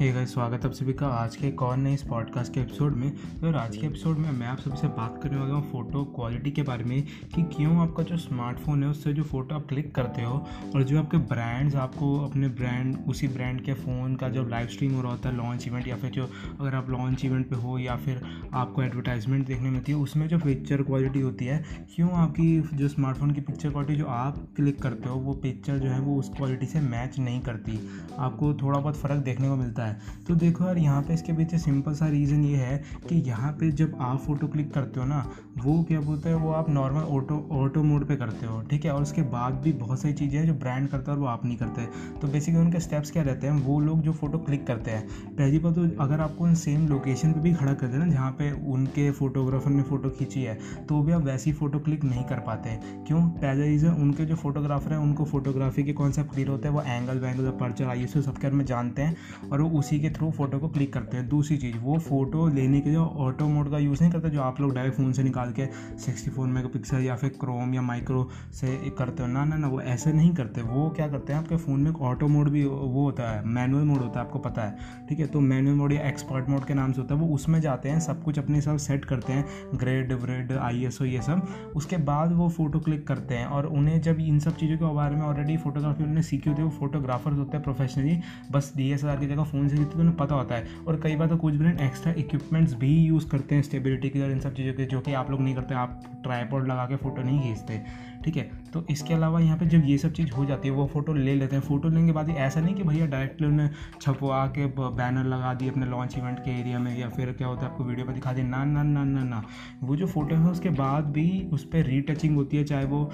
Hey guys स्वागत आप सभी का आज के एक और नए इस पॉडकास्ट के एपिसोड में। तो और आज के एपिसोड में मैं आप सबसे बात करने वाला हूँ फ़ोटो क्वालिटी के बारे में कि क्यों आपका जो स्मार्टफ़ोन है, उससे जो फ़ोटो आप क्लिक करते हो और जो आपके ब्रांड्स आपको अपने ब्रांड उसी ब्रांड के फ़ोन का जब लाइव स्ट्रीम हो रहा होता है लॉन्च इवेंट या फिर जो अगर आप लॉन्च इवेंट पर हो या फिर आपको एडवर्टाइजमेंट देखने मिलती है, उसमें जो पिक्चर क्वालिटी होती है, क्यों आपकी जो स्मार्टफ़ोन की पिक्चर क्वालिटी जो आप क्लिक करते हो, वो पिक्चर जो है वो उस क्वालिटी से मैच नहीं करती। आपको थोड़ा बहुत फ़र्क देखने को मिलता है। तो देखो यार, यहाँ पे इसके पीछे सिंपल सा रीज़न ये है कि यहाँ पे जब आप फ़ोटो क्लिक करते हो ना, वो क्या बोलते हैं, वो आप नॉर्मल ऑटो ऑटो मोड पे करते हो, ठीक है? और उसके बाद भी बहुत सारी चीज़ें हैं जो ब्रांड करता है और वो आप नहीं करते। तो बेसिकली उनके स्टेप्स क्या रहते हैं, वो लोग जो फ़ोटो क्लिक करते हैं। पहली बात तो अगर आपको उन सेम लोकेशन पर भी खड़ा कर देना, जहाँ पर उनके फोटोग्राफर ने फ़ोटो खींची है तो भी आप वैसी फ़ोटो क्लिक नहीं कर पाते। क्यों? पहला रीज़न उनके जो फोटोग्राफर हैं, उनको फोटोग्राफी के कॉन्सेप्ट क्लियर होते हैं, वो एंगल वैंगल पर्चर आई एस बारे में जानते हैं। और वो उसी के थ्रू फ़ोटो को क्लिक करते हैं। दूसरी चीज़, वो फ़ोटो लेने के लिए ऑटो मोड का यूज़ नहीं करते जो आप लोग डायरेक्ट फ़ोन से निकाल के सिक्सटी फोर मेगा पिक्सल या फिर क्रोम या माइक्रो से करते हो। ना ना ना, वो ऐसे नहीं करते। वो क्या करते हैं, आपके फ़ोन में ऑटो मोड भी वो होता है मैनुअल मोड होता है, आपको पता है। ठीक है तो मैनुअल मोड या एक्सपर्ट मोड के नाम से होता है। वो उसमें जाते हैं, सब कुछ अपने हिसाब सेट करते हैं ग्रेड व्रेड आई ये सब। उसके बाद वो फ़ोटो क्लिक करते हैं और उन्हें जब इन सब चीज़ों के बारे में ऑलरेडी फोटोग्राफी उन्होंने सीखी होती है, वो फोटोग्राफर्स होते हैं प्रोफेशनली बस डीएसएलआर की जगह फ़ोन से खींचते तो उन्हें पता होता है। और कई बार तो कुछ ब्रांड एक्स्ट्रा इक्विपमेंट्स भी यूज़ करते हैं स्टेबिलिटी के लिए इन सब चीज़ों के, जो कि आप लोग नहीं करते, आप ट्राईपोर्ड लगा के फ़ोटो नहीं खींचते, ठीक है? तो इसके अलावा यहाँ पे जब ये सब चीज़ हो जाती है, वो फ़ोटो ले लेते हैं। फ़ोटो लेने के बाद ऐसा नहीं कि भैया डायरेक्टली उन्हें छपवा के बैनर लगा दिए अपने लॉन्च इवेंट के एरिया में, या फिर क्या होता है, आपको वीडियो पर दिखा दिए। ना ना ना ना ना। वो जो फ़ोटो है, उसके बाद भी उस पर रीटचिंग होती है, चाहे वो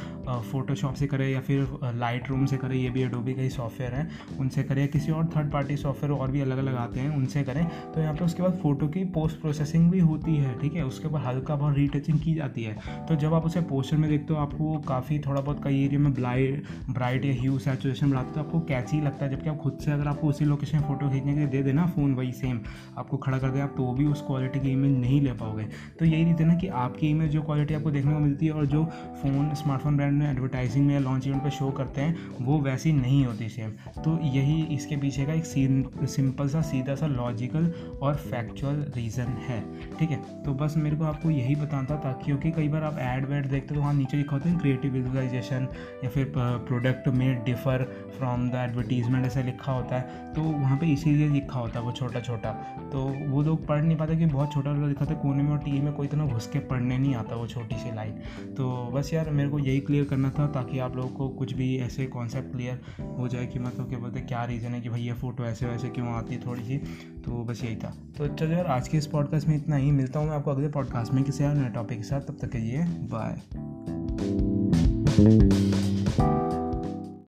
फ़ोटोशॉप से करे या फिर लाइट रूम से करे, ये भी एडोबी का ही सॉफ्टवेयर है। उनसे करे या किसी और थर्ड पार्टी सॉफ्टवेयर और भी अलग अलग आते हैं, उनसे करें। तो यहाँ पर उसके बाद फ़ोटो की पोस्ट प्रोसेसिंग भी होती है, ठीक है? उसके बाद हल्का बहुत रीटचिंग की जाती है। तो जब आप उसे पोस्टर में देखते हो, आपको काफ़ी थोड़ा बहुत कई एरिया में ब्लाइट ब्राइट या ह्यू सेचुरेशन बढ़ाते तो आपको कैची लगता है। जबकि आप खुद से अगर आपको उसी लोकेशन में फ़ोटो खींचने के लिए दे देना फ़ोन वही सेम आपको खड़ा कर दे आप तो भी उस क्वालिटी की इमेज नहीं ले पाओगे। तो यही रीज़न है कि आपकी इमेज जो क्वालिटी आपको देखने को मिलती है और जो फ़ोन स्मार्टफ़ोन ब्रांड में एडवर्टाइजिंग में या लॉन्च इवेंट पर शो करते हैं, वो वैसी नहीं होती सेम तो यही इसके पीछे का एक सिंपल सा, सीधा सा लॉजिकल और फैक्चुअल रीज़न है। ठीक है? तो बस मेरे को आपको यही बताना था ताकि क्योंकि कई बार आप एड वेड देखते हो तो वहाँ नीचे लिखा होता है क्रिएटिव विजुअलाइजेशन या फिर प्रोडक्ट में डिफ़र फ्रॉम द एडवर्टीजमेंट ऐसा लिखा होता है तो वहाँ पे इसीलिए लिखा होता है वो छोटा छोटा तो वो लोग पढ़ नहीं पाते कि बहुत छोटा लिखा था कोने में और टी में कोई इतना घुस के पढ़ने नहीं आता वो छोटी सी लाइन तो बस यार, मेरे को यही क्लियर करना था ताकि आप लोगों को कुछ भी ऐसे कॉन्सेप्ट क्लियर हो जाए कि मतलब क्या बोलते क्या रीज़न है कि भाई ये फ़ोटो ऐसे वैसे क्यों आती है थोड़ी सी तो बस यही था। तो चलो यार, आज के इस पॉडकास्ट में इतना ही, मिलता हूँ मैं आपको अगले पॉडकास्ट में किसी और नए टॉपिक के साथ, तब तक के लिए बाय Thank you.